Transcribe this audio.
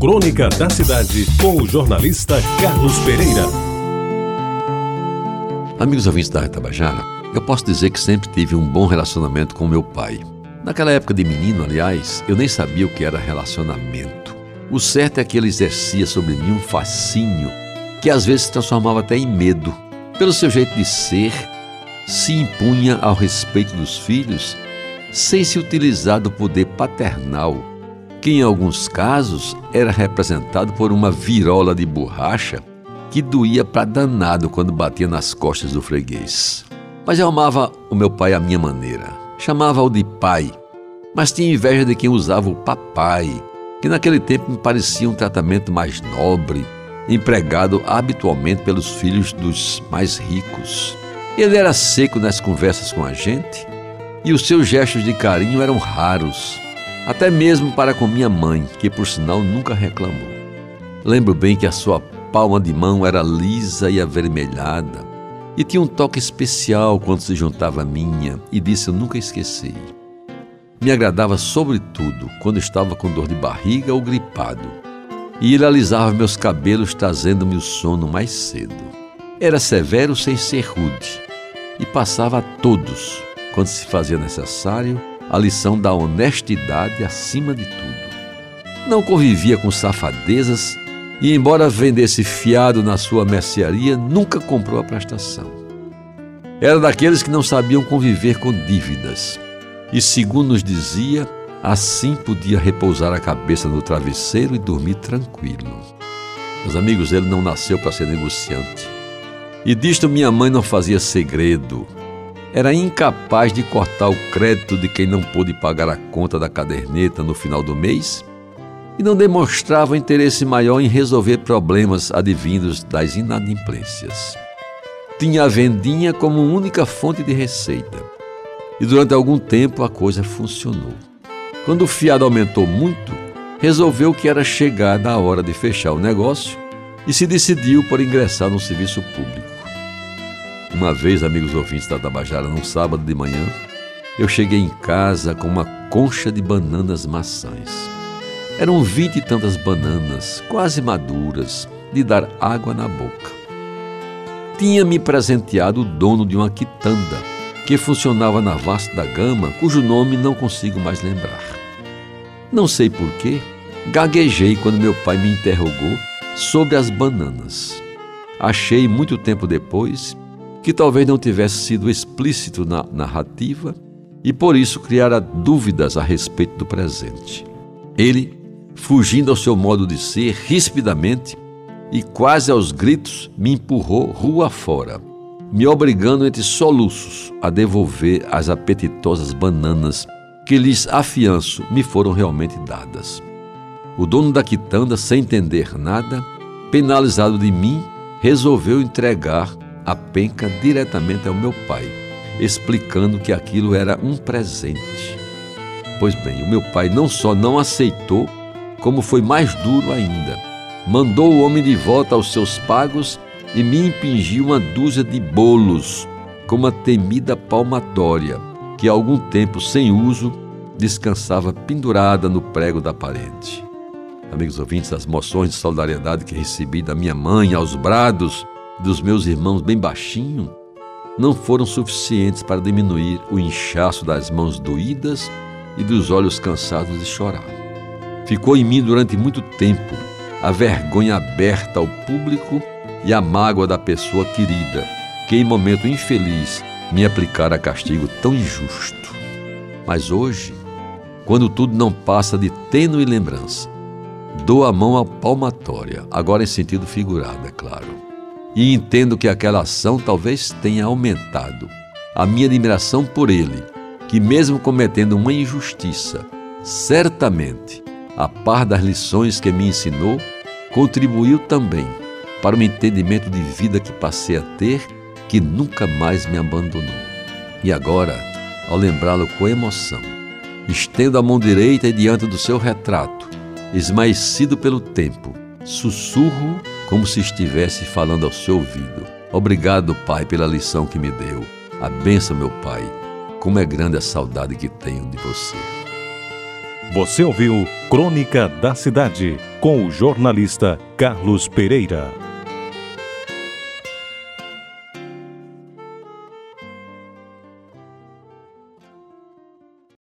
Crônica da Cidade, com o jornalista Carlos Pereira. Amigos ouvintes da Tabajara, eu posso dizer que sempre tive um bom relacionamento com meu pai. Naquela época de menino, aliás, eu nem sabia o que era relacionamento. O certo é que ele exercia sobre mim um fascínio que às vezes se transformava até em medo. Pelo seu jeito de ser, se impunha ao respeito dos filhos sem se utilizar do poder paternal que em alguns casos era representado por uma virola de borracha que doía para danado quando batia nas costas do freguês. Mas eu amava o meu pai à minha maneira. Chamava-o de pai, mas tinha inveja de quem usava o papai, que naquele tempo me parecia um tratamento mais nobre, empregado habitualmente pelos filhos dos mais ricos. Ele era seco nas conversas com a gente e os seus gestos de carinho eram raros até mesmo para com minha mãe, que por sinal nunca reclamou. Lembro bem que a sua palma de mão era lisa e avermelhada, e tinha um toque especial quando se juntava à minha, e disso eu nunca esqueci. Me agradava sobretudo quando estava com dor de barriga ou gripado, e ele alisava meus cabelos trazendo-me o sono mais cedo. Era severo sem ser rude, e passava a todos, quando se fazia necessário, a lição da honestidade acima de tudo. Não convivia com safadezas e, embora vendesse fiado na sua mercearia, nunca comprou a prestação. Era daqueles que não sabiam conviver com dívidas e, segundo nos dizia, assim podia repousar a cabeça no travesseiro e dormir tranquilo. Meus amigos, ele não nasceu para ser negociante. E disto minha mãe não fazia segredo, era incapaz de cortar o crédito de quem não pôde pagar a conta da caderneta no final do mês e não demonstrava interesse maior em resolver problemas advindos das inadimplências. Tinha a vendinha como única fonte de receita e durante algum tempo a coisa funcionou. Quando o fiado aumentou muito, resolveu que era chegada a hora de fechar o negócio e se decidiu por ingressar no serviço público. Uma vez, amigos ouvintes da Tabajara, num sábado de manhã, eu cheguei em casa com uma concha de bananas maçãs. Eram vinte e tantas bananas, quase maduras, de dar água na boca. Tinha me presenteado o dono de uma quitanda, que funcionava na Vasta da Gama, cujo nome não consigo mais lembrar. Não sei porquê, gaguejei quando meu pai me interrogou sobre as bananas. Achei muito tempo depois que talvez não tivesse sido explícito na narrativa e por isso criara dúvidas a respeito do presente. Ele, fugindo ao seu modo de ser, rispidamente e quase aos gritos, me empurrou rua fora, me obrigando entre soluços a devolver as apetitosas bananas que lhes afianço me foram realmente dadas. O dono da quitanda, sem entender nada, penalizado de mim, resolveu entregar a penca diretamente ao meu pai, explicando que aquilo era um presente. Pois bem, o meu pai não só não aceitou, como foi mais duro ainda. Mandou o homem de volta aos seus pagos e me impingiu uma dúzia de bolos, com uma temida palmatória, que há algum tempo sem uso descansava pendurada no prego da parede. Amigos ouvintes, as moções de solidariedade que recebi da minha mãe aos brados dos meus irmãos bem baixinho não foram suficientes para diminuir o inchaço das mãos doídas e dos olhos cansados de chorar. Ficou em mim durante muito tempo a vergonha aberta ao público e a mágoa da pessoa querida, que em momento infeliz me aplicara castigo tão injusto. Mas hoje, quando tudo não passa de tênue lembrança, dou a mão à palmatória, agora em sentido figurado, é claro e entendo que aquela ação talvez tenha aumentado a minha admiração por ele, que, mesmo cometendo uma injustiça, certamente, a par das lições que me ensinou, contribuiu também para o entendimento de vida que passei a ter, que nunca mais me abandonou. E agora, ao lembrá-lo com emoção, estendo a mão direita e diante do seu retrato, esmaecido pelo tempo, sussurro como se estivesse falando ao seu ouvido. Obrigado, Pai, pela lição que me deu. A benção, meu Pai. Como é grande a saudade que tenho de você. Você ouviu Crônica da Cidade com o jornalista Carlos Pereira.